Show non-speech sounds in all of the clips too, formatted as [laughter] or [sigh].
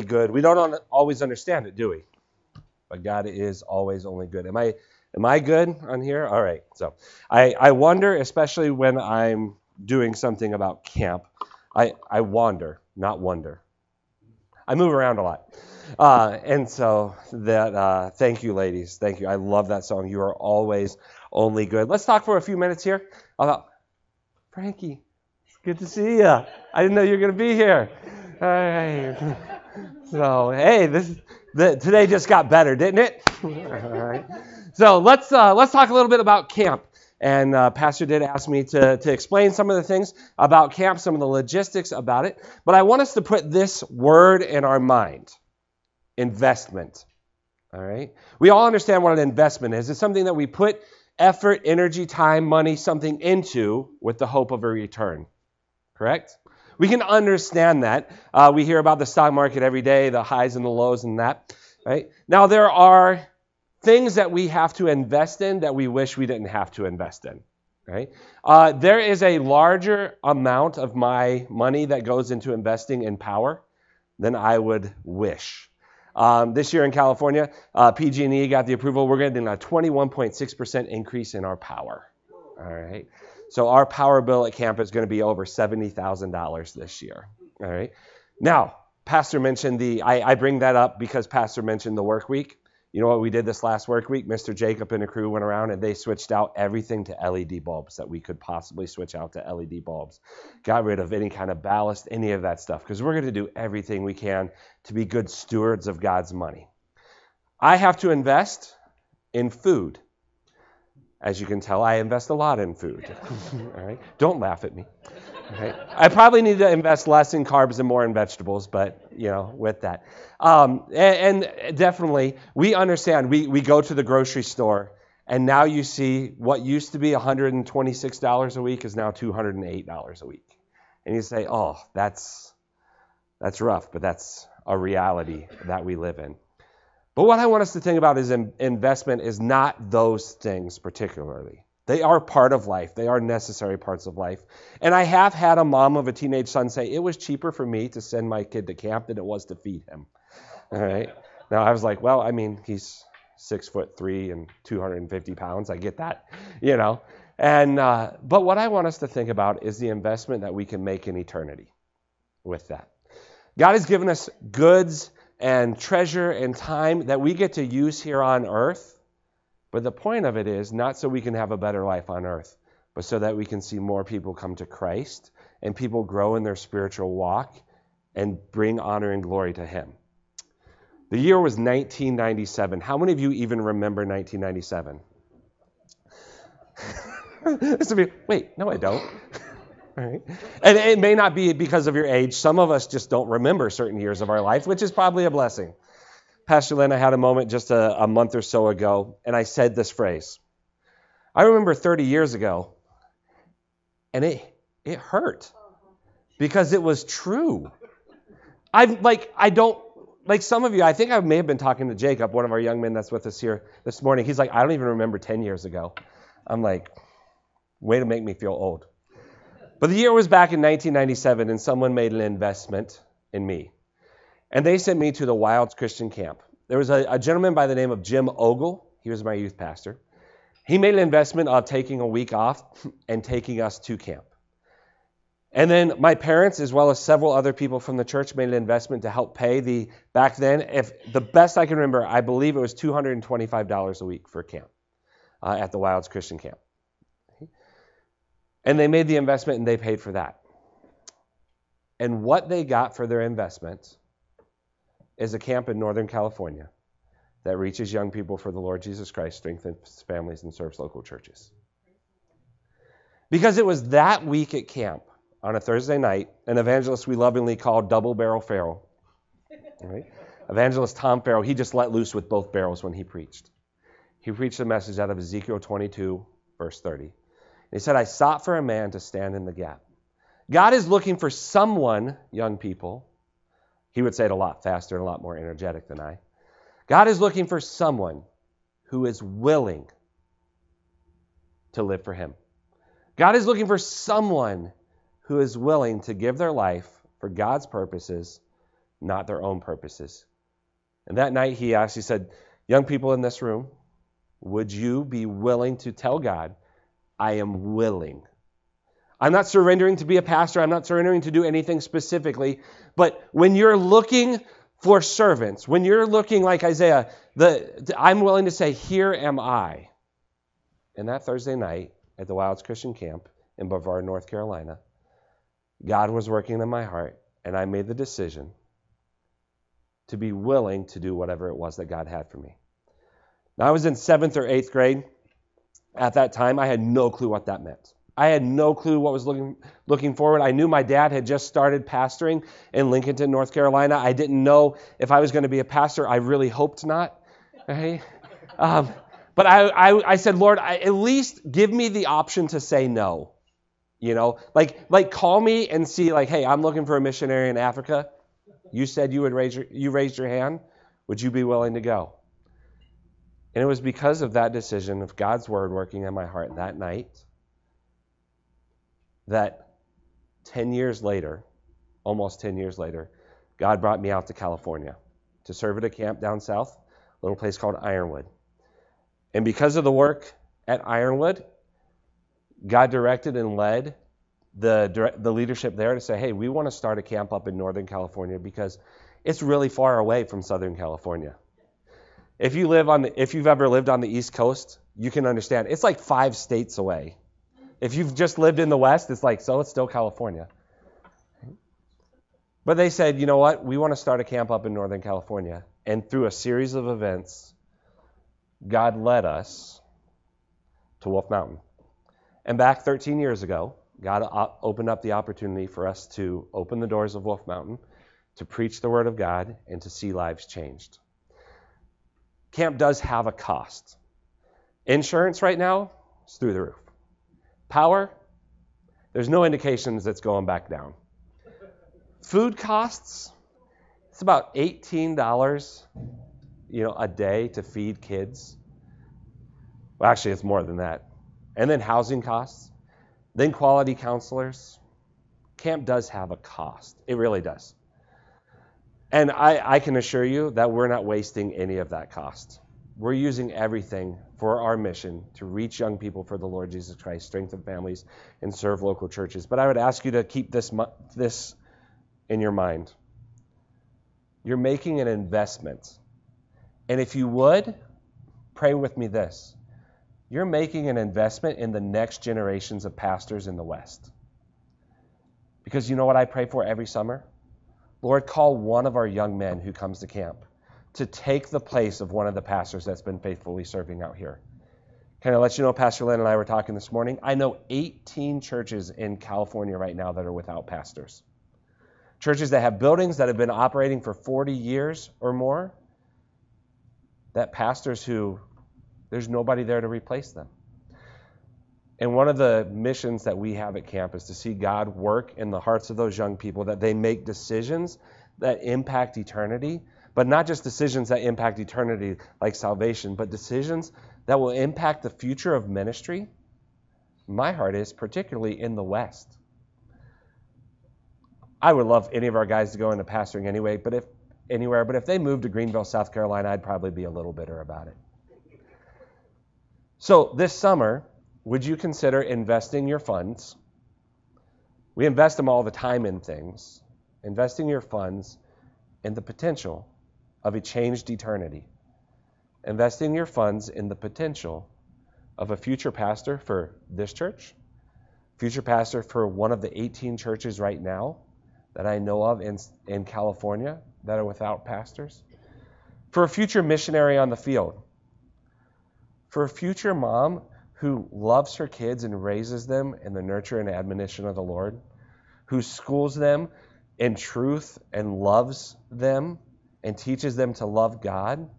only good. We don't always understand it, do we? But God is always only good. Am I am I good on here? All right. So I, I wonder, especially when I'm doing something about camp, I, I wander, not wonder. I move around a lot. Uh, and so that uh, thank you, ladies. Thank you. I love that song. You are always only good. Let's talk for a few minutes here about Frankie. Good to see you. I didn't know you were going to be here. All right. [laughs] So hey, this the, today just got better, didn't it? All right. [laughs] So let's uh, let's talk a little bit about camp. And uh, Pastor did ask me to, to explain some of the things about camp, some of the logistics about it. But I want us to put this word in our mind investment. All right? We all understand what an investment is. It's something that we put effort, energy, time, money, something into with the hope of a return. Correct? We can understand that. Uh, we hear about the stock market every day, the highs and the lows and that. Right? Now, there are things that we have to invest in that we wish we didn't have to invest in. Right? Uh, there is a larger amount of my money that goes into investing in power than I would wish. Um, this year in California, uh, PG&E got the approval. We're getting a 21.6% increase in our power. All right. So our power bill at camp is going to be over $70,000 this year. All right. Now, Pastor mentioned the, I, I bring that up because Pastor mentioned the work week. You know what we did this last work week? Mr. Jacob and a crew went around and they switched out everything to LED bulbs that we could possibly switch out to LED bulbs. Got rid of any kind of ballast, any of that stuff, because we're going to do everything we can to be good stewards of God's money. I have to invest in food. As you can tell, I invest a lot in food. [laughs] All right? Don't laugh at me. I probably need to invest less in carbs and more in vegetables, but you know, with that. Um, and, and, definitely, we understand. We, we go to the grocery store, and now you see what used to be $126 a week is now $208 a week. And you say, oh, that's, that's rough, but that's a reality that we live in. But what I want us to think about is in, investment is not those things particularly. They are part of life. They are necessary parts of life. And I have had a mom of a teenage son say, it was cheaper for me to send my kid to camp than it was to feed him. All right. Now I was like, well, I mean, he's six foot three and 250 pounds. I get that, you know. And uh, but what I want us to think about is the investment that we can make in eternity with that. God has given us goods and treasure and time that we get to use here on earth but the point of it is not so we can have a better life on earth, but so that we can see more people come to Christ and people grow in their spiritual walk and bring honor and glory to Him. The year was 1997. How many of you even remember 1997? [laughs] wait, no, I don't. [laughs] Right? And it may not be because of your age. Some of us just don't remember certain years of our life, which is probably a blessing. Pastor Lynn, I had a moment just a, a month or so ago, and I said this phrase. I remember 30 years ago, and it it hurt because it was true. I like I don't like some of you. I think I may have been talking to Jacob, one of our young men that's with us here this morning. He's like, I don't even remember 10 years ago. I'm like, way to make me feel old. But the year was back in 1997, and someone made an investment in me. And they sent me to the Wilds Christian Camp. There was a, a gentleman by the name of Jim Ogle. He was my youth pastor. He made an investment of taking a week off and taking us to camp. And then my parents, as well as several other people from the church, made an investment to help pay the back then. If the best I can remember, I believe it was $225 a week for camp uh, at the Wilds Christian Camp. And they made the investment and they paid for that. And what they got for their investment is a camp in Northern California that reaches young people for the Lord Jesus Christ, strengthens families, and serves local churches. Because it was that week at camp on a Thursday night, an evangelist we lovingly called Double Barrel Farrell, right? evangelist Tom Farrell, he just let loose with both barrels when he preached. He preached a message out of Ezekiel 22, verse 30. He said, I sought for a man to stand in the gap. God is looking for someone, young people, he would say it a lot faster and a lot more energetic than I. God is looking for someone who is willing to live for Him. God is looking for someone who is willing to give their life for God's purposes not their own purposes. And that night he asked, he said, Young people in this room, would you be willing to tell God, I am willing? I'm not surrendering to be a pastor. I'm not surrendering to do anything specifically. But when you're looking for servants, when you're looking like Isaiah, the, I'm willing to say, Here am I. And that Thursday night at the Wilds Christian Camp in Brevard, North Carolina, God was working in my heart, and I made the decision to be willing to do whatever it was that God had for me. Now, I was in seventh or eighth grade at that time. I had no clue what that meant. I had no clue what was looking looking forward. I knew my dad had just started pastoring in Lincolnton, North Carolina. I didn't know if I was going to be a pastor. I really hoped not. Okay? Um, but I, I, I said, Lord, I, at least give me the option to say no. You know, like like call me and see, like, hey, I'm looking for a missionary in Africa. You said you would raise your, you raised your hand. Would you be willing to go? And it was because of that decision of God's word working in my heart that night that 10 years later, almost 10 years later, God brought me out to California to serve at a camp down south, a little place called Ironwood. And because of the work at Ironwood, God directed and led the, the leadership there to say, hey, we want to start a camp up in Northern California because it's really far away from Southern California. If you live on the, if you've ever lived on the East Coast, you can understand it's like five states away. If you've just lived in the West, it's like so it's still California. But they said, you know what? We want to start a camp up in Northern California. And through a series of events, God led us to Wolf Mountain. And back 13 years ago, God uh, opened up the opportunity for us to open the doors of Wolf Mountain, to preach the Word of God, and to see lives changed camp does have a cost. Insurance right now is through the roof. Power, there's no indications that's going back down. Food costs, it's about $18, you know, a day to feed kids. Well, actually, it's more than that. And then housing costs, then quality counselors. Camp does have a cost. It really does. And I, I can assure you that we're not wasting any of that cost. We're using everything for our mission to reach young people for the Lord Jesus Christ, strengthen families, and serve local churches. But I would ask you to keep this, this in your mind. You're making an investment. And if you would, pray with me this. You're making an investment in the next generations of pastors in the West. Because you know what I pray for every summer? Lord, call one of our young men who comes to camp to take the place of one of the pastors that's been faithfully serving out here. Can I let you know, Pastor Lynn and I were talking this morning? I know 18 churches in California right now that are without pastors. Churches that have buildings that have been operating for 40 years or more, that pastors who there's nobody there to replace them. And one of the missions that we have at camp is to see God work in the hearts of those young people, that they make decisions that impact eternity, but not just decisions that impact eternity like salvation, but decisions that will impact the future of ministry. My heart is particularly in the West. I would love any of our guys to go into pastoring anyway, but if anywhere, but if they moved to Greenville, South Carolina, I'd probably be a little bitter about it. So this summer, would you consider investing your funds? We invest them all the time in things. Investing your funds in the potential of a changed eternity. Investing your funds in the potential of a future pastor for this church, future pastor for one of the 18 churches right now that I know of in, in California that are without pastors, for a future missionary on the field, for a future mom who loves her kids and raises them in the nurture and admonition of the Lord, who schools them in truth and loves them and teaches them to love God,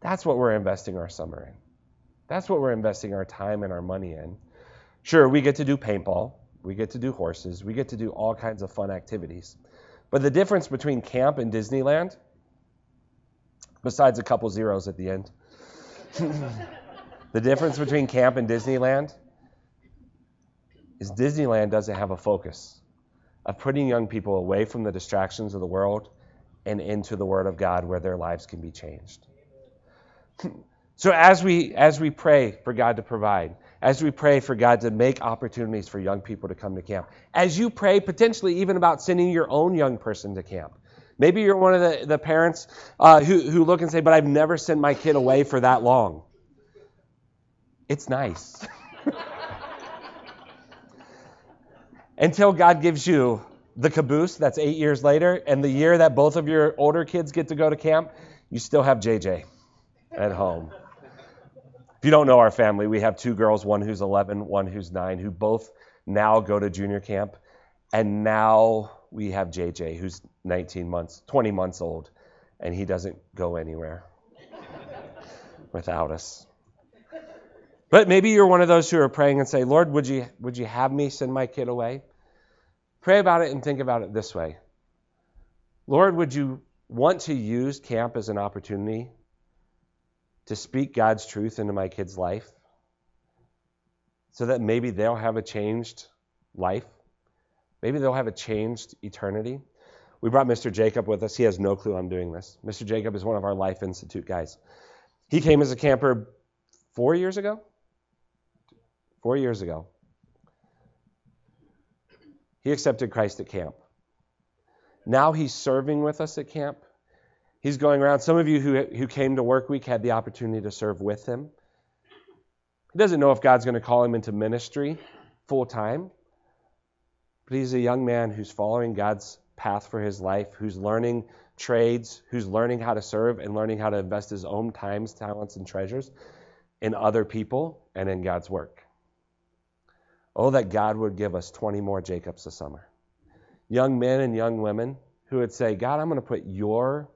that's what we're investing our summer in. That's what we're investing our time and our money in. Sure, we get to do paintball, we get to do horses, we get to do all kinds of fun activities. But the difference between camp and Disneyland, besides a couple zeros at the end, [laughs] [laughs] The difference between camp and Disneyland is Disneyland doesn't have a focus. of putting young people away from the distractions of the world and into the Word of God where their lives can be changed. [laughs] So as we as we pray for God to provide, as we pray for God to make opportunities for young people to come to camp, as you pray potentially even about sending your own young person to camp. Maybe you're one of the, the parents uh, who, who look and say, but I've never sent my kid away for that long. It's nice. Until God gives you the caboose, that's eight years later, and the year that both of your older kids get to go to camp, you still have JJ at home. If you don't know our family, we have two girls, one who's 11, one who's 9, who both now go to junior camp. And now we have JJ, who's 19 months, 20 months old, and he doesn't go anywhere without us. But maybe you're one of those who are praying and say, Lord, would you, would you have me send my kid away? Pray about it and think about it this way Lord, would you want to use camp as an opportunity to speak God's truth into my kid's life so that maybe they'll have a changed life. Maybe they'll have a changed eternity. We brought Mr. Jacob with us. He has no clue I'm doing this. Mr. Jacob is one of our Life Institute guys. He came as a camper four years ago. Four years ago. He accepted Christ at camp. Now he's serving with us at camp. He's going around. Some of you who, who came to work week had the opportunity to serve with him. He doesn't know if God's going to call him into ministry full time, but he's a young man who's following God's path for his life, who's learning trades, who's learning how to serve and learning how to invest his own times, talents, and treasures in other people and in God's work. Oh, that God would give us 20 more Jacobs this summer. Young men and young women who would say, God, I'm going to put your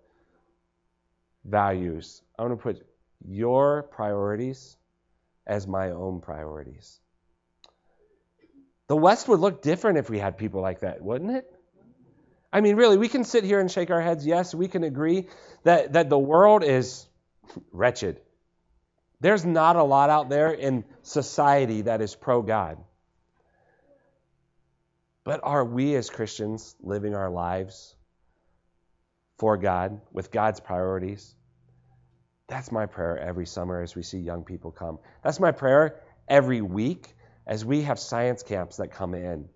values. I'm going to put your priorities as my own priorities. The West would look different if we had people like that, wouldn't it? I mean, really, we can sit here and shake our heads. Yes, we can agree that, that the world is wretched. There's not a lot out there in society that is pro God. But are we as Christians living our lives for God, with God's priorities. That's my prayer every summer as we see young people come. That's my prayer every week as we have science camps that come in.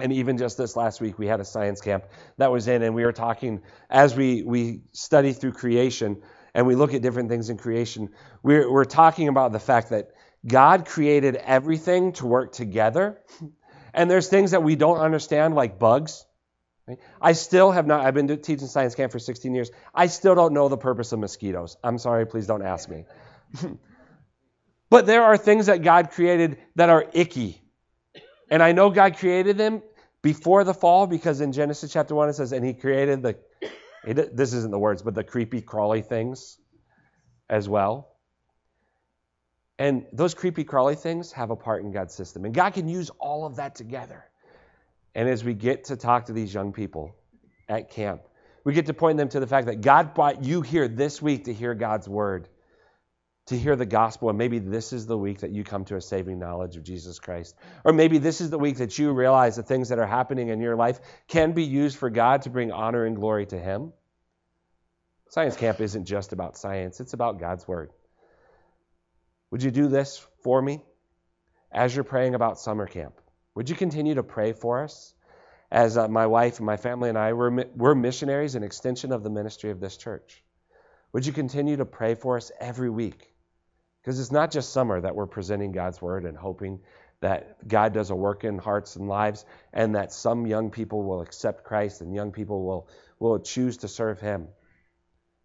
And even just this last week, we had a science camp that was in, and we were talking as we, we study through creation and we look at different things in creation. We're, we're talking about the fact that God created everything to work together. And there's things that we don't understand, like bugs. I still have not, I've been teaching science camp for 16 years. I still don't know the purpose of mosquitoes. I'm sorry, please don't ask me. [laughs] but there are things that God created that are icky. And I know God created them before the fall because in Genesis chapter 1 it says, and he created the, it, this isn't the words, but the creepy, crawly things as well. And those creepy, crawly things have a part in God's system. And God can use all of that together. And as we get to talk to these young people at camp, we get to point them to the fact that God brought you here this week to hear God's word, to hear the gospel. And maybe this is the week that you come to a saving knowledge of Jesus Christ. Or maybe this is the week that you realize the things that are happening in your life can be used for God to bring honor and glory to Him. Science camp isn't just about science, it's about God's word. Would you do this for me as you're praying about summer camp? Would you continue to pray for us? As uh, my wife and my family and I, were we're missionaries, an extension of the ministry of this church. Would you continue to pray for us every week? Because it's not just summer that we're presenting God's word and hoping that God does a work in hearts and lives and that some young people will accept Christ and young people will, will choose to serve Him.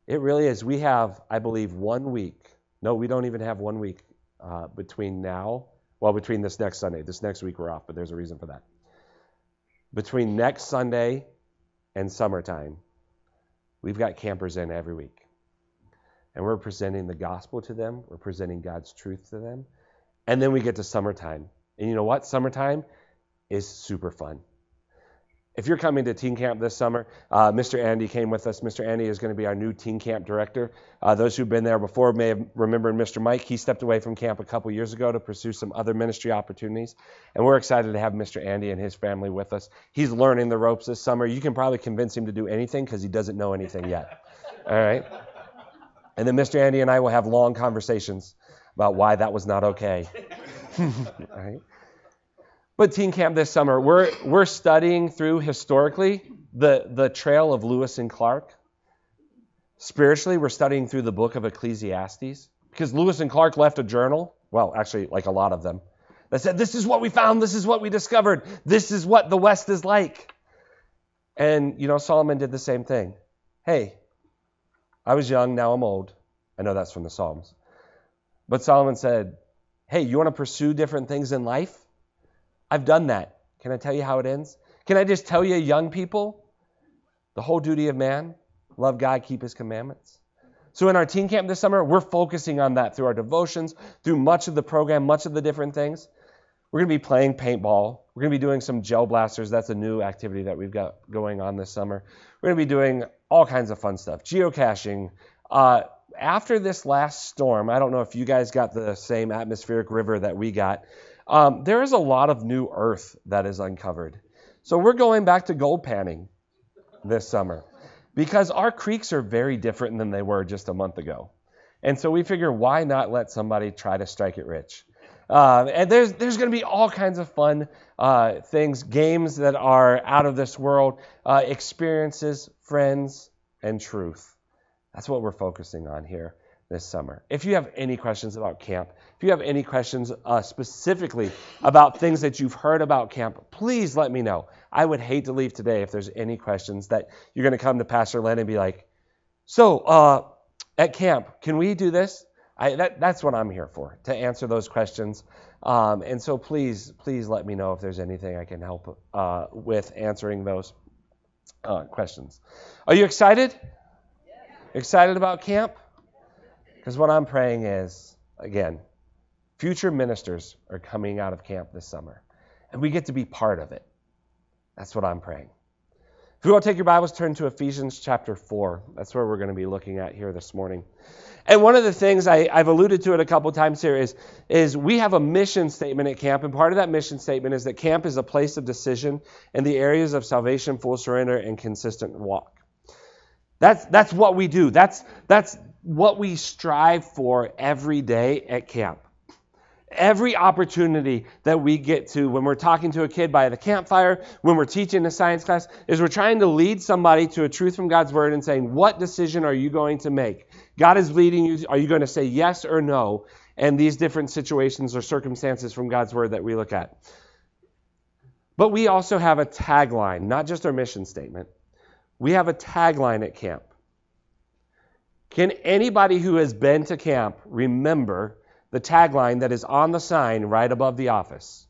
It really is. We have, I believe, one week. No, we don't even have one week uh, between now well, between this next Sunday. This next week we're off, but there's a reason for that. Between next Sunday and summertime, we've got campers in every week. And we're presenting the gospel to them, we're presenting God's truth to them. And then we get to summertime. And you know what? Summertime is super fun. If you're coming to teen camp this summer, uh, Mr. Andy came with us. Mr. Andy is going to be our new teen camp director. Uh, those who've been there before may have remembered Mr. Mike. He stepped away from camp a couple years ago to pursue some other ministry opportunities, and we're excited to have Mr. Andy and his family with us. He's learning the ropes this summer. You can probably convince him to do anything because he doesn't know anything yet. All right. And then Mr. Andy and I will have long conversations about why that was not okay. [laughs] All right. But teen camp this summer, we're we're studying through historically the the trail of Lewis and Clark. Spiritually, we're studying through the book of Ecclesiastes because Lewis and Clark left a journal. Well, actually, like a lot of them, that said, "This is what we found. This is what we discovered. This is what the West is like." And you know, Solomon did the same thing. Hey, I was young, now I'm old. I know that's from the Psalms. But Solomon said, Hey, you want to pursue different things in life? I've done that. Can I tell you how it ends? Can I just tell you, young people, the whole duty of man love God, keep his commandments. So in our teen camp this summer, we're focusing on that through our devotions, through much of the program, much of the different things. We're going to be playing paintball. We're going to be doing some gel blasters. That's a new activity that we've got going on this summer. We're going to be doing all kinds of fun stuff, geocaching. Uh, after this last storm, I don't know if you guys got the same atmospheric river that we got. Um, there is a lot of new earth that is uncovered. So we're going back to gold panning this summer because our creeks are very different than they were just a month ago. And so we figure, why not let somebody try to strike it rich? Uh, and there's there's going to be all kinds of fun uh, things, games that are out of this world, uh, experiences, friends, and truth. That's what we're focusing on here this summer. If you have any questions about camp, if you have any questions uh, specifically about things that you've heard about camp, please let me know. I would hate to leave today if there's any questions that you're going to come to Pastor Len and be like, so uh, at camp, can we do this? I, that, that's what I'm here for, to answer those questions. Um, and so please, please let me know if there's anything I can help uh, with answering those uh, questions. Are you excited? Excited about camp? Because what I'm praying is, again, future ministers are coming out of camp this summer, and we get to be part of it. That's what I'm praying. If you want to take your Bibles, turn to Ephesians chapter 4. That's where we're going to be looking at here this morning. And one of the things I, have alluded to it a couple times here is, is we have a mission statement at camp, and part of that mission statement is that camp is a place of decision in the areas of salvation, full surrender, and consistent walk. That's, that's what we do. That's, that's what we strive for every day at camp. Every opportunity that we get to when we're talking to a kid by the campfire, when we're teaching a science class, is we're trying to lead somebody to a truth from God's word and saying, What decision are you going to make? God is leading you. Are you going to say yes or no? And these different situations or circumstances from God's word that we look at. But we also have a tagline, not just our mission statement. We have a tagline at camp. Can anybody who has been to camp remember the tagline that is on the sign right above the office?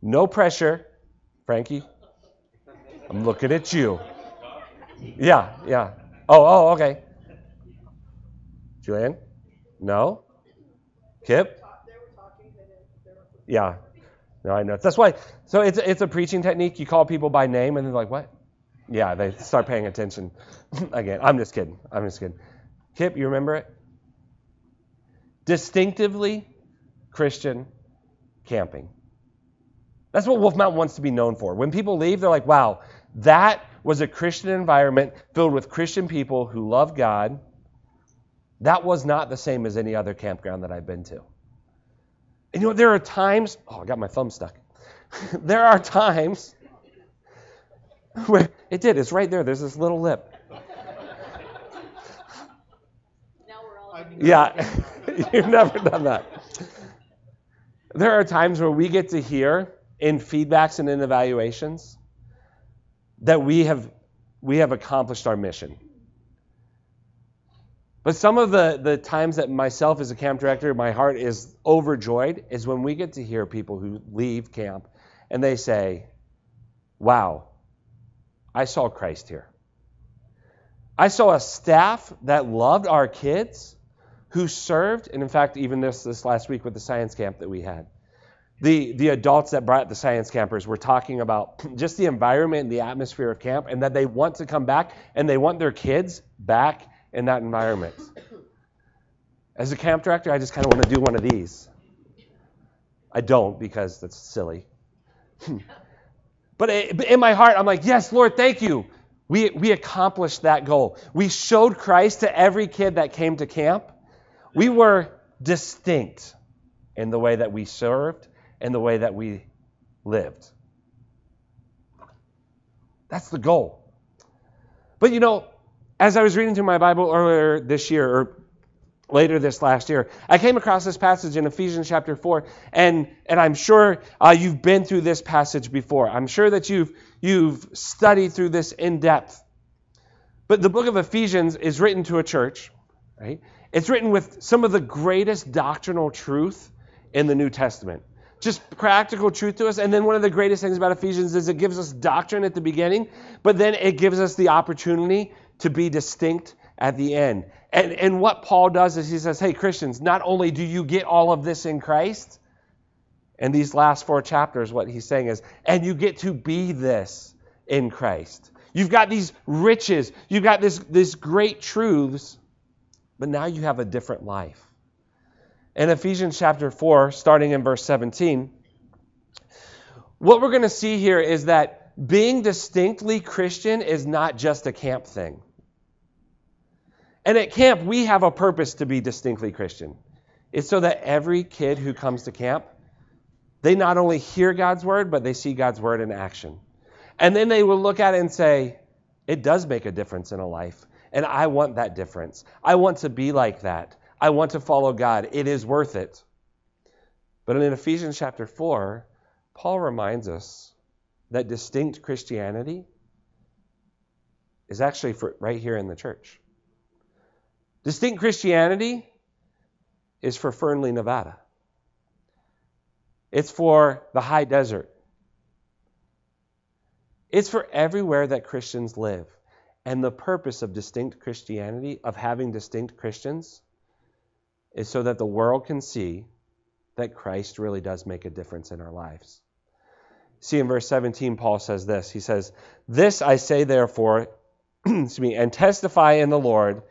No pressure. Frankie, I'm looking at you. Yeah, yeah. Oh, oh, okay. Julian? No? Kip? Yeah. No, I know. That's why. So it's it's a preaching technique. You call people by name, and they're like, "What?" Yeah, they start paying attention. [laughs] Again, I'm just kidding. I'm just kidding. Kip, you remember it? Distinctively Christian camping. That's what Wolf Mountain wants to be known for. When people leave, they're like, "Wow, that was a Christian environment filled with Christian people who love God." That was not the same as any other campground that I've been to. And you know, there are times, oh, I got my thumb stuck. [laughs] there are times where it did, it's right there. There's this little lip. Yeah, [laughs] you've never done that. There are times where we get to hear in feedbacks and in evaluations that we have we have accomplished our mission. But some of the, the times that myself as a camp director, my heart is overjoyed is when we get to hear people who leave camp and they say, Wow, I saw Christ here. I saw a staff that loved our kids, who served, and in fact, even this this last week with the science camp that we had, the, the adults that brought the science campers were talking about [clears throat] just the environment and the atmosphere of camp and that they want to come back and they want their kids back in that environment. [coughs] As a camp director, I just kind of want to do one of these. I don't because that's silly. [laughs] but in my heart, I'm like, yes, Lord, thank you. We, we accomplished that goal. We showed Christ to every kid that came to camp. We were distinct in the way that we served and the way that we lived. That's the goal. But you know, as I was reading through my Bible earlier this year, or later this last year, I came across this passage in Ephesians chapter 4, and, and I'm sure uh, you've been through this passage before. I'm sure that you've, you've studied through this in depth. But the book of Ephesians is written to a church, right? It's written with some of the greatest doctrinal truth in the New Testament. Just practical truth to us. And then one of the greatest things about Ephesians is it gives us doctrine at the beginning, but then it gives us the opportunity to be distinct at the end. And, and what Paul does is he says, hey, Christians, not only do you get all of this in Christ, and these last four chapters, what he's saying is, and you get to be this in Christ. You've got these riches, you've got this, this great truths, but now you have a different life. In Ephesians chapter 4, starting in verse 17, what we're going to see here is that being distinctly Christian is not just a camp thing. And at camp, we have a purpose to be distinctly Christian. It's so that every kid who comes to camp, they not only hear God's word, but they see God's word in action. And then they will look at it and say, it does make a difference in a life. And I want that difference. I want to be like that. I want to follow God. It is worth it. But in Ephesians chapter 4, Paul reminds us that distinct Christianity is actually for right here in the church. Distinct Christianity is for Fernley, Nevada. It's for the high desert. It's for everywhere that Christians live. And the purpose of distinct Christianity, of having distinct Christians, is so that the world can see that Christ really does make a difference in our lives. See, in verse 17, Paul says this He says, This I say, therefore, [clears throat] excuse me, and testify in the Lord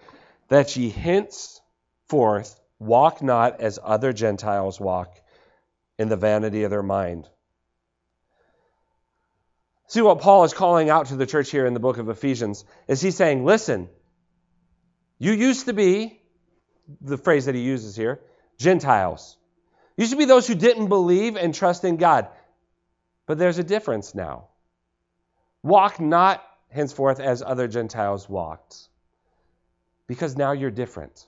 that ye henceforth walk not as other Gentiles walk in the vanity of their mind. See what Paul is calling out to the church here in the book of Ephesians is he's saying, listen, you used to be, the phrase that he uses here, Gentiles. You used to be those who didn't believe and trust in God. But there's a difference now. Walk not henceforth as other Gentiles walked because now you're different.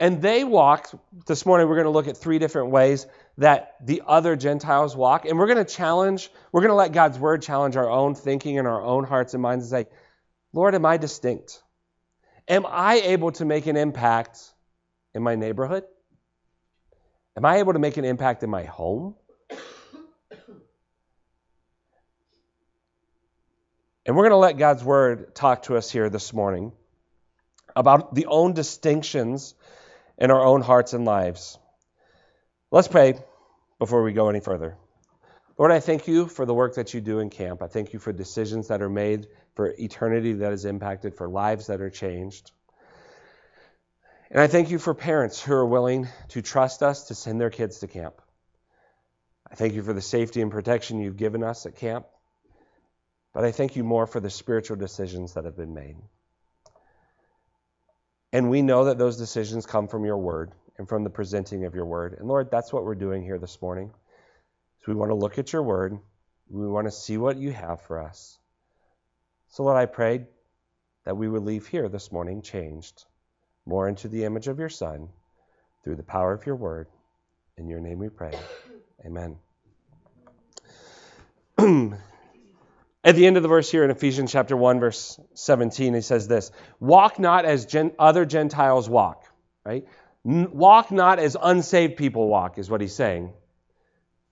And they walked, this morning we're going to look at three different ways that the other Gentiles walk. And we're going to challenge, we're going to let God's word challenge our own thinking and our own hearts and minds and say, Lord, am I distinct? Am I able to make an impact in my neighborhood? Am I able to make an impact in my home? And we're going to let God's word talk to us here this morning about the own distinctions in our own hearts and lives. Let's pray before we go any further. Lord, I thank you for the work that you do in camp. I thank you for decisions that are made, for eternity that is impacted, for lives that are changed. And I thank you for parents who are willing to trust us to send their kids to camp. I thank you for the safety and protection you've given us at camp. But I thank you more for the spiritual decisions that have been made. And we know that those decisions come from your word and from the presenting of your word. And Lord, that's what we're doing here this morning. So we want to look at your word. We want to see what you have for us. So, Lord, I pray that we would leave here this morning changed more into the image of your Son through the power of your word. In your name we pray. Amen. [clears throat] At the end of the verse here in Ephesians chapter 1, verse 17, he says this Walk not as gen- other Gentiles walk, right? Walk not as unsaved people walk, is what he's saying.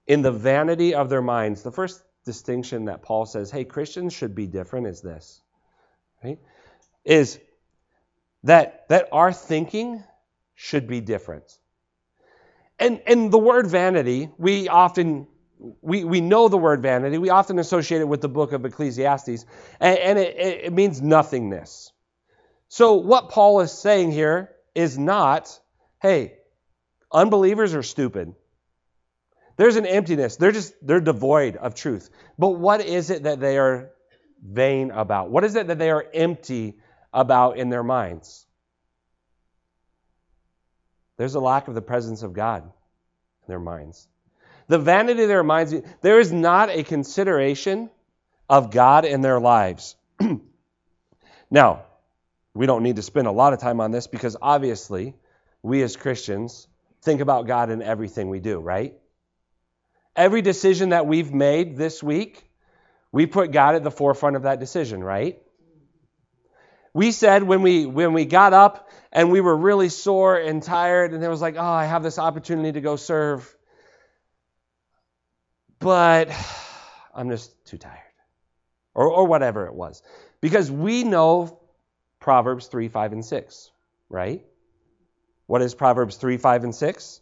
In the vanity of their minds. The first distinction that Paul says, hey, Christians should be different is this, right? Is that, that our thinking should be different. And, and the word vanity, we often we, we know the word vanity. We often associate it with the book of Ecclesiastes, and, and it, it means nothingness. So, what Paul is saying here is not, hey, unbelievers are stupid. There's an emptiness. They're just, they're devoid of truth. But what is it that they are vain about? What is it that they are empty about in their minds? There's a lack of the presence of God in their minds. The vanity of their minds, there is not a consideration of God in their lives. [clears throat] now, we don't need to spend a lot of time on this because obviously we as Christians think about God in everything we do, right? Every decision that we've made this week, we put God at the forefront of that decision, right? We said when we when we got up and we were really sore and tired and it was like, "Oh, I have this opportunity to go serve." But I'm just too tired. Or or whatever it was. Because we know Proverbs 3, 5 and 6, right? What is Proverbs 3, 5 and 6?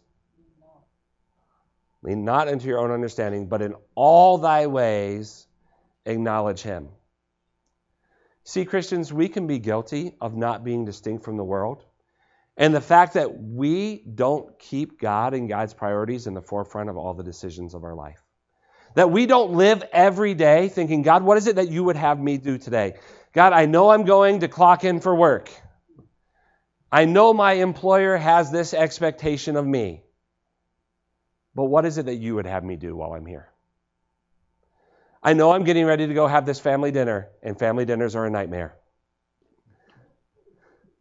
Lean not into your own understanding, but in all thy ways acknowledge him. See, Christians, we can be guilty of not being distinct from the world. And the fact that we don't keep God and God's priorities in the forefront of all the decisions of our life. That we don't live every day thinking, God, what is it that you would have me do today? God, I know I'm going to clock in for work. I know my employer has this expectation of me. But what is it that you would have me do while I'm here? I know I'm getting ready to go have this family dinner, and family dinners are a nightmare.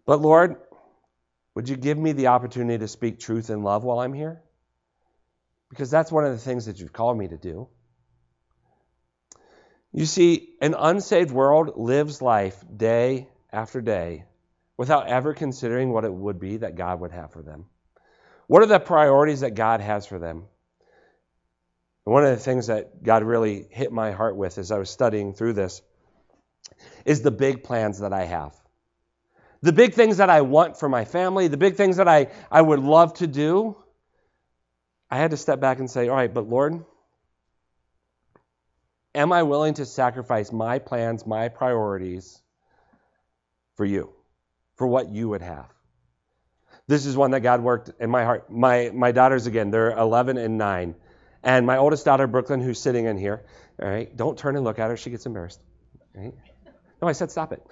But Lord, would you give me the opportunity to speak truth and love while I'm here? Because that's one of the things that you've called me to do. You see, an unsaved world lives life day after day without ever considering what it would be that God would have for them. What are the priorities that God has for them? One of the things that God really hit my heart with as I was studying through this is the big plans that I have. The big things that I want for my family, the big things that I, I would love to do. I had to step back and say, all right, but Lord, am I willing to sacrifice my plans, my priorities for you, for what you would have? This is one that God worked in my heart. My, my daughters, again, they're 11 and 9. And my oldest daughter, Brooklyn, who's sitting in here, all right, don't turn and look at her. She gets embarrassed. Right? No, I said stop it.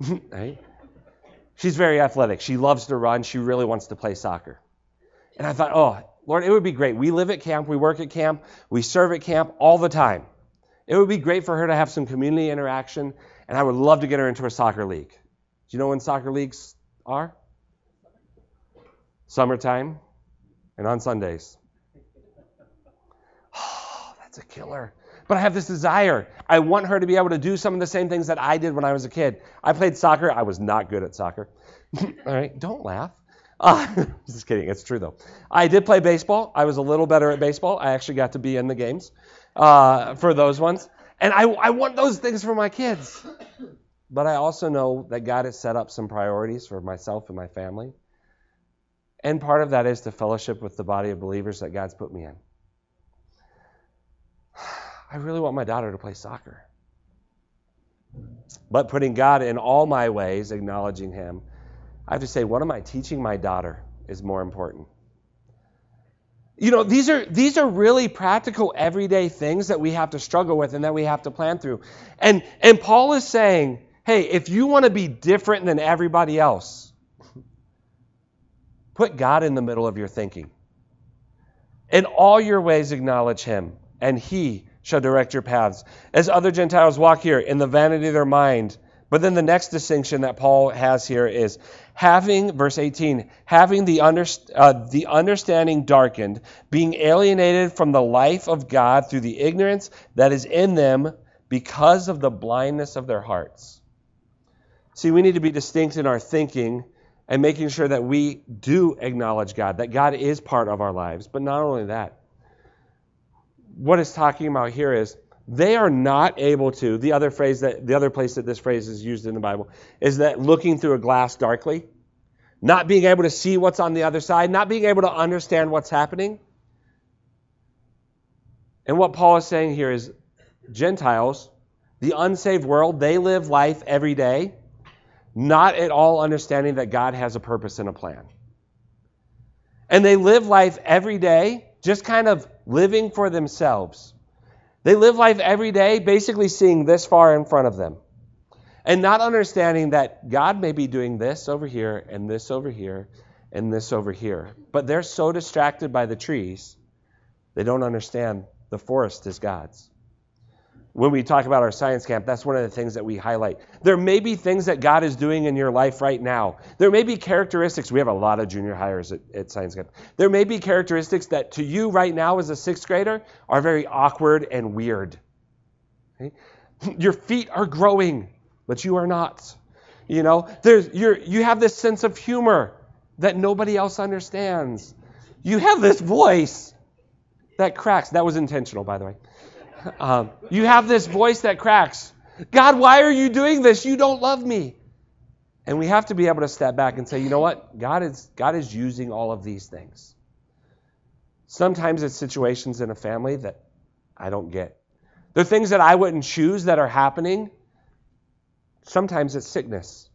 [laughs] right? She's very athletic. She loves to run. She really wants to play soccer. And I thought, oh, Lord, it would be great. We live at camp, we work at camp, we serve at camp all the time. It would be great for her to have some community interaction, and I would love to get her into a soccer league. Do you know when soccer leagues are? Summertime and on Sundays. [sighs] Oh, that's a killer. But I have this desire. I want her to be able to do some of the same things that I did when I was a kid. I played soccer. I was not good at soccer. [laughs] All right, don't laugh. Uh, [laughs] just kidding. It's true though. I did play baseball. I was a little better at baseball. I actually got to be in the games uh, for those ones. And I, I want those things for my kids. But I also know that God has set up some priorities for myself and my family. And part of that is to fellowship with the body of believers that God's put me in. [sighs] I really want my daughter to play soccer. But putting God in all my ways, acknowledging Him, I have to say, what am I teaching my daughter is more important. You know, these are these are really practical everyday things that we have to struggle with and that we have to plan through. And and Paul is saying, hey, if you want to be different than everybody else, put God in the middle of your thinking. In all your ways acknowledge him, and he shall direct your paths. As other Gentiles walk here in the vanity of their mind. But then the next distinction that Paul has here is having, verse 18, having the, uh, the understanding darkened, being alienated from the life of God through the ignorance that is in them because of the blindness of their hearts. See, we need to be distinct in our thinking and making sure that we do acknowledge God, that God is part of our lives. But not only that, what it's talking about here is they are not able to the other phrase that the other place that this phrase is used in the bible is that looking through a glass darkly not being able to see what's on the other side, not being able to understand what's happening. And what Paul is saying here is Gentiles, the unsaved world, they live life every day, not at all understanding that God has a purpose and a plan. And they live life every day just kind of living for themselves. They live life every day basically seeing this far in front of them and not understanding that God may be doing this over here and this over here and this over here. But they're so distracted by the trees, they don't understand the forest is God's when we talk about our science camp, that's one of the things that we highlight. There may be things that God is doing in your life right now. There may be characteristics. We have a lot of junior highers at, at science camp. There may be characteristics that to you right now as a sixth grader are very awkward and weird. Okay? [laughs] Your feet are growing, but you are not. You know, there's you're, you have this sense of humor that nobody else understands. You have this voice that cracks. That was intentional, by the way. Um, you have this voice that cracks. God, why are you doing this? You don't love me. And we have to be able to step back and say, you know what? God is, God is using all of these things. Sometimes it's situations in a family that I don't get. There are things that I wouldn't choose that are happening. Sometimes it's sickness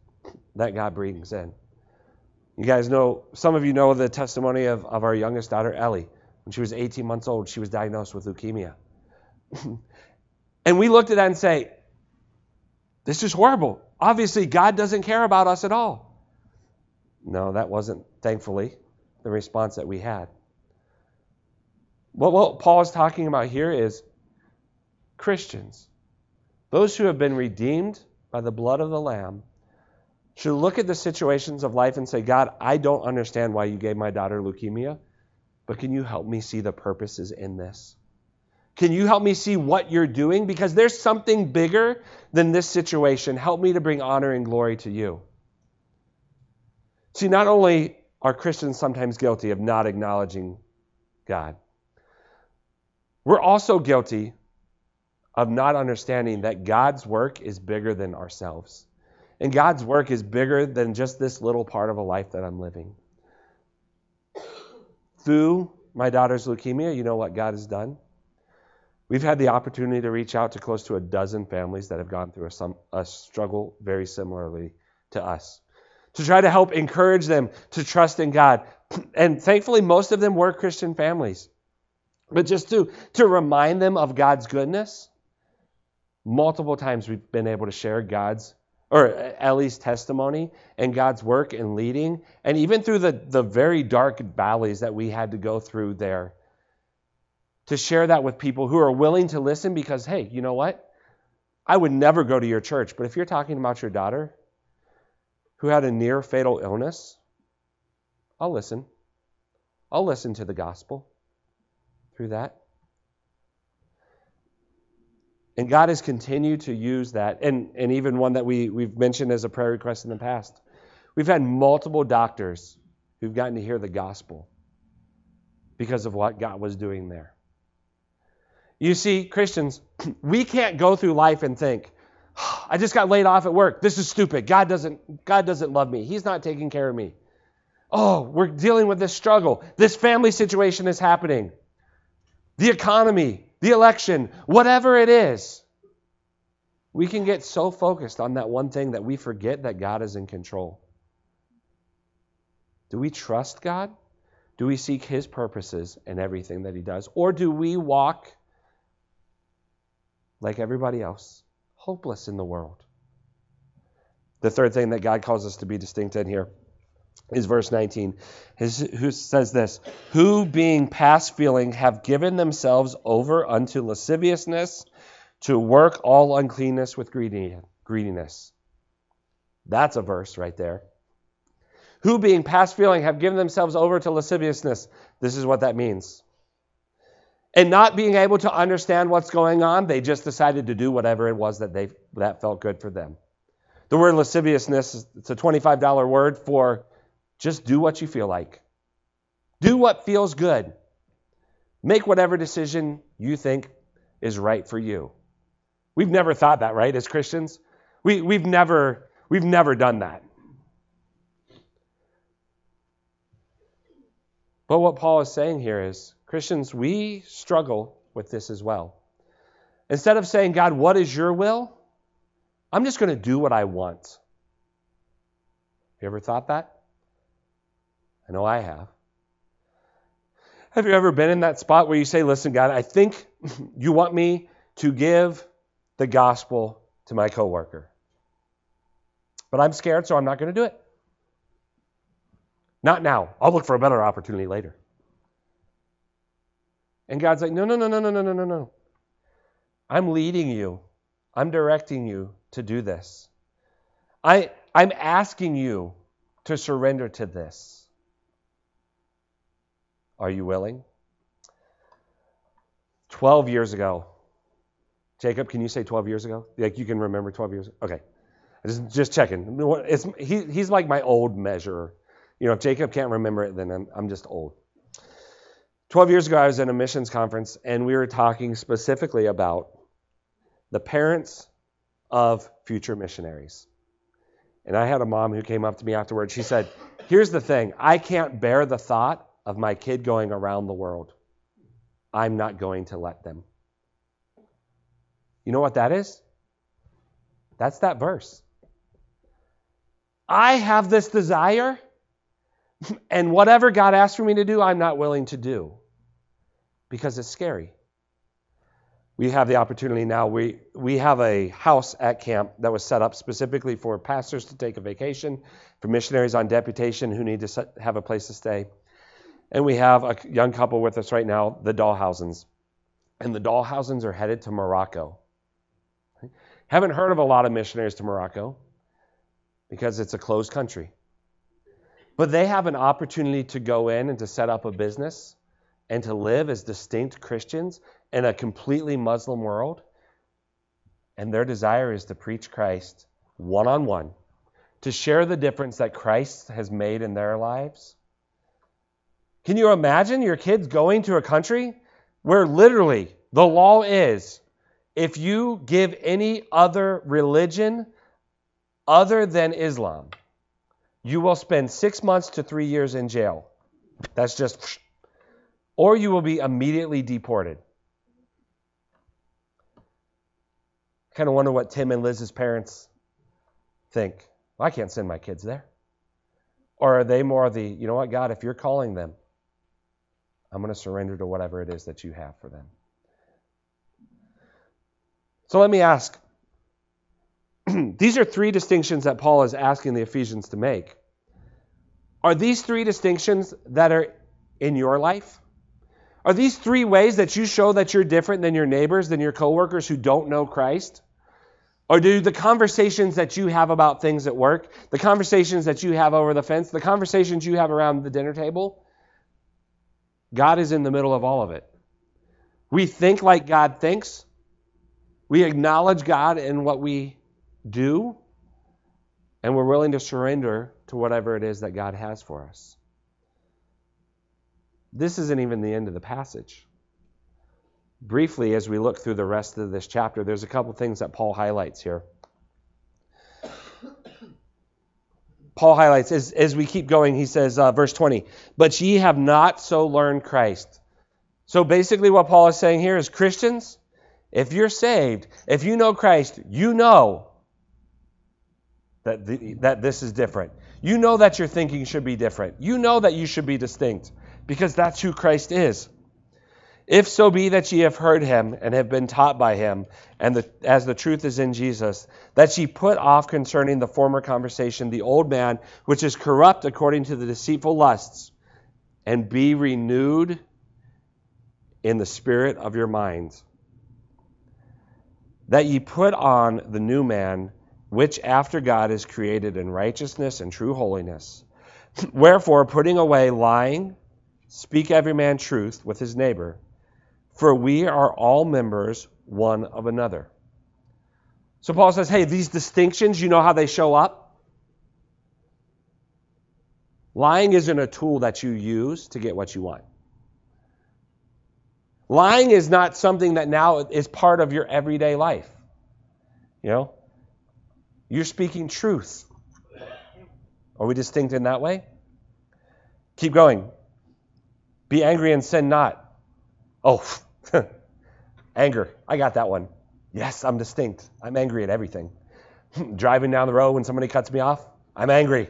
that God brings in. You guys know, some of you know the testimony of, of our youngest daughter, Ellie. When she was 18 months old, she was diagnosed with leukemia. [laughs] and we looked at that and say, this is horrible. Obviously, God doesn't care about us at all. No, that wasn't, thankfully, the response that we had. What, what Paul is talking about here is Christians, those who have been redeemed by the blood of the Lamb, should look at the situations of life and say, God, I don't understand why you gave my daughter leukemia, but can you help me see the purposes in this? Can you help me see what you're doing? Because there's something bigger than this situation. Help me to bring honor and glory to you. See, not only are Christians sometimes guilty of not acknowledging God, we're also guilty of not understanding that God's work is bigger than ourselves. And God's work is bigger than just this little part of a life that I'm living. Through my daughter's leukemia, you know what God has done? We've had the opportunity to reach out to close to a dozen families that have gone through a, a struggle very similarly to us, to try to help encourage them to trust in God. [clears throat] And thankfully, most of them were Christian families. But just to, to remind them of God's goodness, multiple times we've been able to share God's, or Ellie's testimony and God's work in leading, and even through the, the very dark valleys that we had to go through there to share that with people who are willing to listen because, hey, you know what? I would never go to your church, but if you're talking about your daughter who had a near fatal illness, I'll listen. I'll listen to the gospel through that. And God has continued to use that, and, and even one that we, we've mentioned as a prayer request in the past. We've had multiple doctors who've gotten to hear the gospel because of what God was doing there. You see, Christians, [clears throat] we can't go through life and think, [sighs] I just got laid off at work. This is stupid. God doesn't, God doesn't love me. He's not taking care of me. Oh, we're dealing with this struggle. This family situation is happening. The economy, the election, whatever it is. We can get so focused on that one thing that we forget that God is in control. Do we trust God? Do we seek His purposes in everything that He does? Or do we walk like everybody else, hopeless in the world. The third thing that God calls us to be distinct in here is verse 19, who says this Who, being past feeling, have given themselves over unto lasciviousness to work all uncleanness with greediness. That's a verse right there. Who, being past feeling, have given themselves over to lasciviousness. This is what that means. And not being able to understand what's going on, they just decided to do whatever it was that they that felt good for them. The word lasciviousness, it's a $25 word for just do what you feel like. Do what feels good. Make whatever decision you think is right for you. We've never thought that, right, as Christians? We, we've, never, we've never done that. But what Paul is saying here is Christians, we struggle with this as well. Instead of saying, God, what is your will? I'm just going to do what I want. Have you ever thought that? I know I have. Have you ever been in that spot where you say, Listen, God, I think [laughs] you want me to give the gospel to my coworker, but I'm scared, so I'm not going to do it. Not now. I'll look for a better opportunity later. And God's like, No, no, no, no, no, no, no, no, no. I'm leading you. I'm directing you to do this. I, I'm asking you to surrender to this. Are you willing? 12 years ago. Jacob, can you say 12 years ago? Like you can remember 12 years? Okay. Just, just checking. It's, he, he's like my old measurer. You know, if Jacob can't remember it, then I'm, I'm just old. 12 years ago, I was in a missions conference, and we were talking specifically about the parents of future missionaries. And I had a mom who came up to me afterwards. She said, Here's the thing I can't bear the thought of my kid going around the world. I'm not going to let them. You know what that is? That's that verse. I have this desire, and whatever God asks for me to do, I'm not willing to do because it's scary we have the opportunity now. We, we have a house at camp that was set up specifically for pastors to take a vacation, for missionaries on deputation who need to have a place to stay. And we have a young couple with us right now, the Dahlhausens. And the Dahlhausens are headed to Morocco. Haven't heard of a lot of missionaries to Morocco because it's a closed country. But they have an opportunity to go in and to set up a business and to live as distinct Christians in a completely Muslim world. And their desire is to preach Christ one on one, to share the difference that Christ has made in their lives. Can you imagine your kids going to a country where literally the law is if you give any other religion other than Islam, you will spend six months to three years in jail. That's just, or you will be immediately deported. kind of wonder what Tim and Liz's parents think. Well, I can't send my kids there. Or are they more the, you know what, God, if you're calling them, I'm going to surrender to whatever it is that you have for them. So let me ask [clears throat] these are three distinctions that Paul is asking the Ephesians to make. Are these three distinctions that are in your life? Are these three ways that you show that you're different than your neighbors, than your coworkers who don't know Christ? Or do the conversations that you have about things at work, the conversations that you have over the fence, the conversations you have around the dinner table, God is in the middle of all of it. We think like God thinks. We acknowledge God in what we do, and we're willing to surrender to whatever it is that God has for us. This isn't even the end of the passage briefly as we look through the rest of this chapter, there's a couple things that Paul highlights here. Paul highlights as, as we keep going, he says, uh, verse 20, but ye have not so learned Christ. So basically, what Paul is saying here is Christians, if you're saved, if you know Christ, you know that, the, that this is different. You know that your thinking should be different. You know that you should be distinct because that's who Christ is. If so be that ye have heard him and have been taught by him, and the, as the truth is in Jesus, that ye put off concerning the former conversation the old man, which is corrupt according to the deceitful lusts, and be renewed in the spirit of your minds. That ye put on the new man, which after God is created in righteousness and true holiness. Wherefore, putting away lying, speak every man truth with his neighbor for we are all members one of another. So Paul says, hey, these distinctions, you know how they show up? Lying isn't a tool that you use to get what you want. Lying is not something that now is part of your everyday life. You know? You're speaking truth. Are we distinct in that way? Keep going. Be angry and sin not. Oh, [laughs] anger. I got that one. Yes, I'm distinct. I'm angry at everything. [laughs] Driving down the road when somebody cuts me off, I'm angry.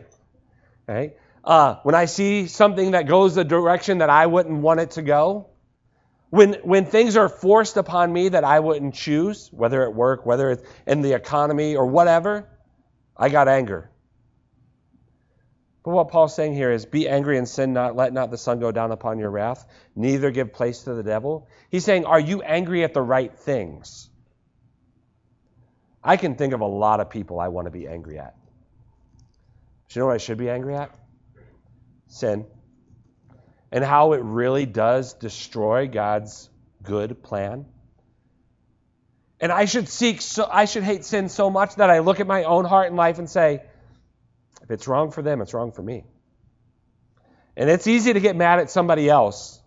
Right? Uh, when I see something that goes the direction that I wouldn't want it to go, when, when things are forced upon me that I wouldn't choose, whether at work, whether it's in the economy or whatever, I got anger. But what Paul's saying here is be angry and sin not, let not the sun go down upon your wrath, neither give place to the devil. He's saying, are you angry at the right things? I can think of a lot of people I want to be angry at. Do you know what I should be angry at? Sin. And how it really does destroy God's good plan. And I should seek so I should hate sin so much that I look at my own heart and life and say, if it's wrong for them, it's wrong for me. And it's easy to get mad at somebody else.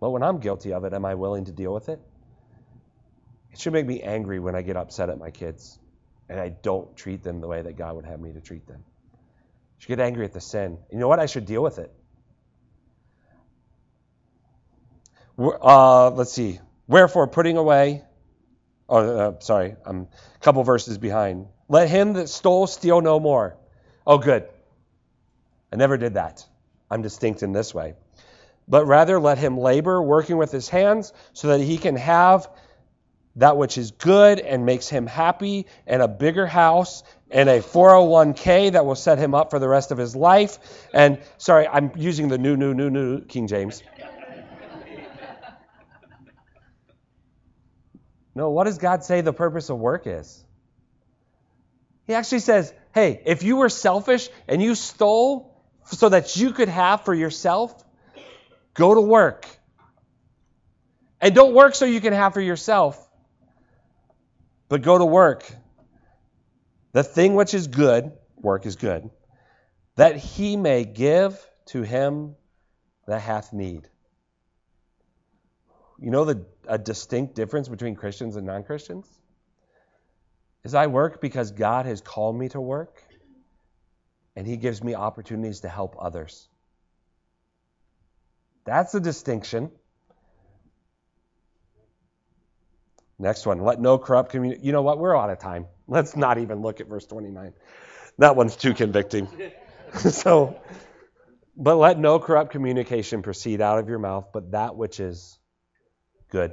But when I'm guilty of it, am I willing to deal with it? It should make me angry when I get upset at my kids and I don't treat them the way that God would have me to treat them. Should get angry at the sin. You know what? I should deal with it. Uh, let's see. Wherefore, putting away, oh, uh, sorry, I'm a couple verses behind. Let him that stole steal no more. Oh, good. I never did that. I'm distinct in this way. But rather let him labor, working with his hands, so that he can have that which is good and makes him happy, and a bigger house, and a 401k that will set him up for the rest of his life. And sorry, I'm using the new, new, new, new King James. No, what does God say the purpose of work is? He actually says, hey, if you were selfish and you stole so that you could have for yourself, go to work. And don't work so you can have for yourself, but go to work. The thing which is good, work is good, that he may give to him that hath need. You know the a distinct difference between Christians and non-Christians? is I work because God has called me to work and He gives me opportunities to help others. That's the distinction. Next one. Let no corrupt community. You know what? We're out of time. Let's not even look at verse 29. That one's too convicting. [laughs] so, but let no corrupt communication proceed out of your mouth, but that which is good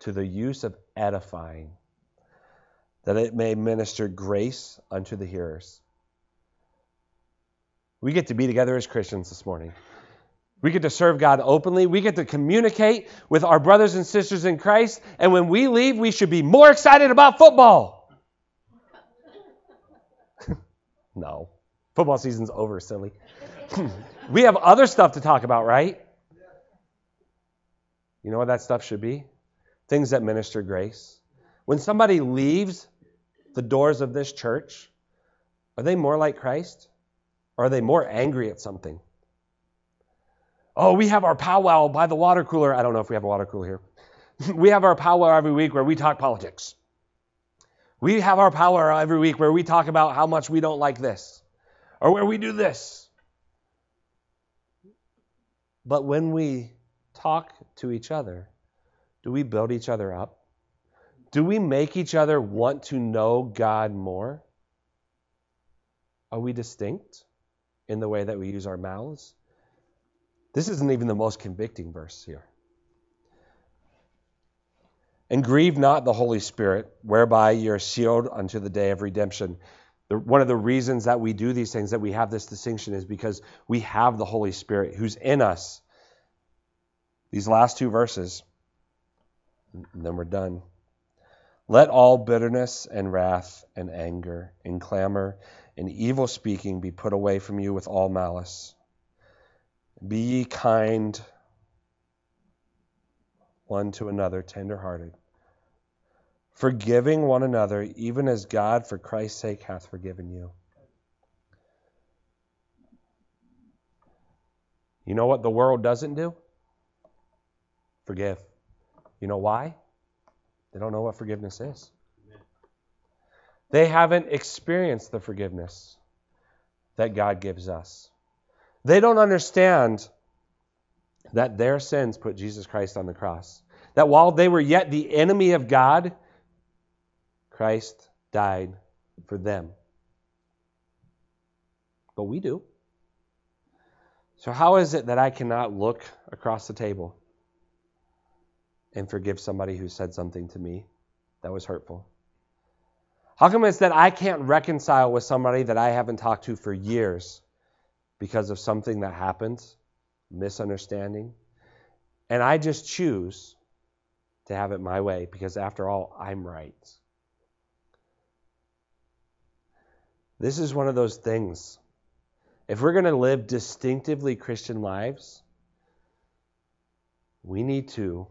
to the use of edifying that it may minister grace unto the hearers. We get to be together as Christians this morning. We get to serve God openly. We get to communicate with our brothers and sisters in Christ. And when we leave, we should be more excited about football. [laughs] no. Football season's over, silly. [laughs] we have other stuff to talk about, right? You know what that stuff should be? Things that minister grace. When somebody leaves the doors of this church, are they more like Christ? Or are they more angry at something? Oh, we have our powwow by the water cooler. I don't know if we have a water cooler here. [laughs] we have our powwow every week where we talk politics. We have our powwow every week where we talk about how much we don't like this or where we do this. But when we talk to each other, do we build each other up? Do we make each other want to know God more? Are we distinct in the way that we use our mouths? This isn't even the most convicting verse here. And grieve not the Holy Spirit, whereby you're sealed unto the day of redemption. The, one of the reasons that we do these things, that we have this distinction, is because we have the Holy Spirit who's in us. These last two verses, and then we're done. Let all bitterness and wrath and anger and clamor and evil speaking be put away from you with all malice. Be ye kind one to another, tenderhearted, forgiving one another, even as God for Christ's sake hath forgiven you. You know what the world doesn't do? Forgive. You know why? They don't know what forgiveness is. They haven't experienced the forgiveness that God gives us. They don't understand that their sins put Jesus Christ on the cross. That while they were yet the enemy of God, Christ died for them. But we do. So, how is it that I cannot look across the table and forgive somebody who said something to me that was hurtful? How come it's that I can't reconcile with somebody that I haven't talked to for years because of something that happens, misunderstanding, and I just choose to have it my way because, after all, I'm right? This is one of those things. If we're going to live distinctively Christian lives, we need to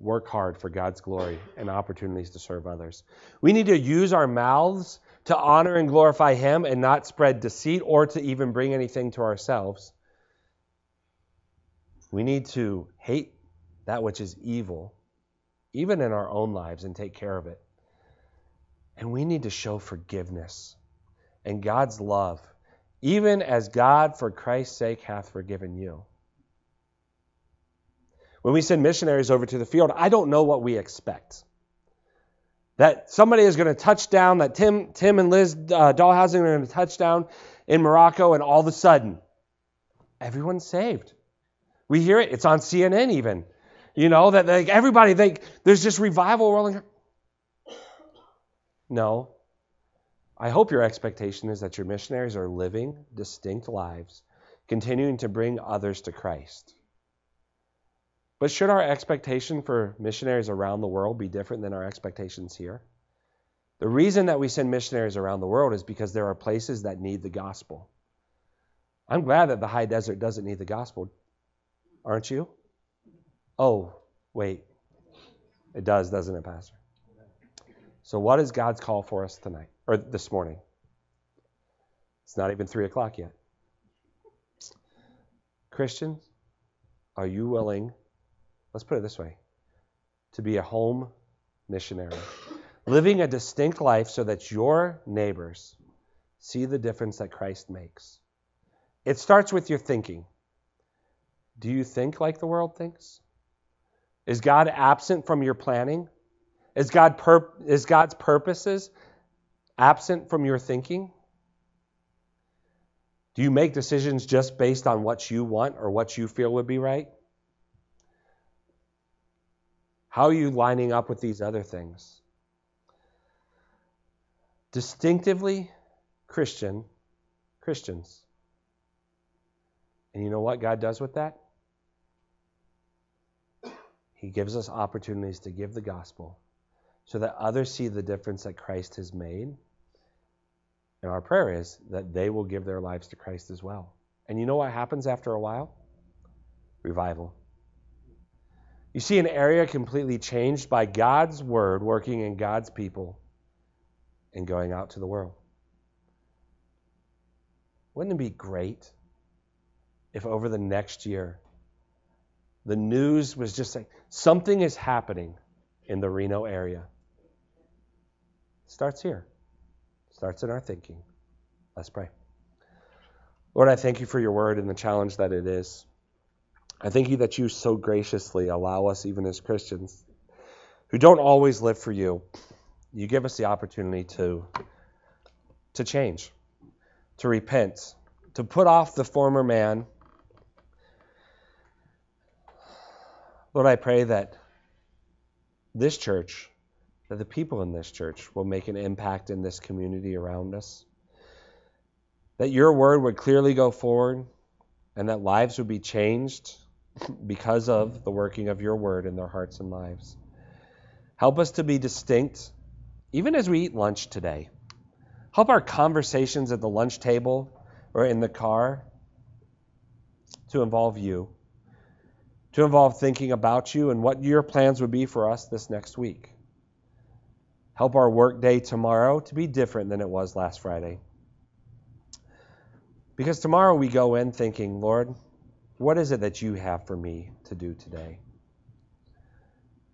work hard for God's glory and opportunities to serve others. We need to use our mouths to honor and glorify Him and not spread deceit or to even bring anything to ourselves. We need to hate that which is evil, even in our own lives, and take care of it. And we need to show forgiveness and God's love, even as God, for Christ's sake, hath forgiven you. When we send missionaries over to the field, I don't know what we expect. That somebody is going to touch down, that Tim, Tim and Liz uh, are going to touch down in Morocco, and all of a sudden, everyone's saved. We hear it, it's on CNN even. You know, that like everybody, they, there's just revival rolling. No. I hope your expectation is that your missionaries are living distinct lives, continuing to bring others to Christ. But should our expectation for missionaries around the world be different than our expectations here? The reason that we send missionaries around the world is because there are places that need the gospel. I'm glad that the high desert doesn't need the gospel, aren't you? Oh, wait. It does, doesn't it, Pastor? So, what is God's call for us tonight or this morning? It's not even three o'clock yet. Christians, are you willing Let's put it this way to be a home missionary, living a distinct life so that your neighbors see the difference that Christ makes. It starts with your thinking. Do you think like the world thinks? Is God absent from your planning? Is, God pur- is God's purposes absent from your thinking? Do you make decisions just based on what you want or what you feel would be right? How are you lining up with these other things? Distinctively Christian Christians. And you know what God does with that? He gives us opportunities to give the gospel so that others see the difference that Christ has made. And our prayer is that they will give their lives to Christ as well. And you know what happens after a while? Revival. You see an area completely changed by God's word working in God's people and going out to the world. Wouldn't it be great if over the next year the news was just like something is happening in the Reno area? starts here. starts in our thinking. Let's pray. Lord, I thank you for your word and the challenge that it is. I thank you that you so graciously allow us, even as Christians, who don't always live for you, you give us the opportunity to, to change, to repent, to put off the former man. Lord, I pray that this church, that the people in this church will make an impact in this community around us. That your word would clearly go forward and that lives would be changed because of the working of your word in their hearts and lives. Help us to be distinct, even as we eat lunch today. Help our conversations at the lunch table or in the car to involve you, to involve thinking about you and what your plans would be for us this next week. Help our work day tomorrow to be different than it was last Friday. Because tomorrow we go in thinking, Lord, what is it that you have for me to do today?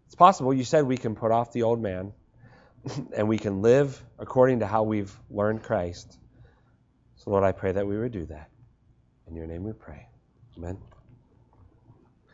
It's possible you said we can put off the old man [laughs] and we can live according to how we've learned Christ. So, Lord, I pray that we would do that. In your name we pray. Amen.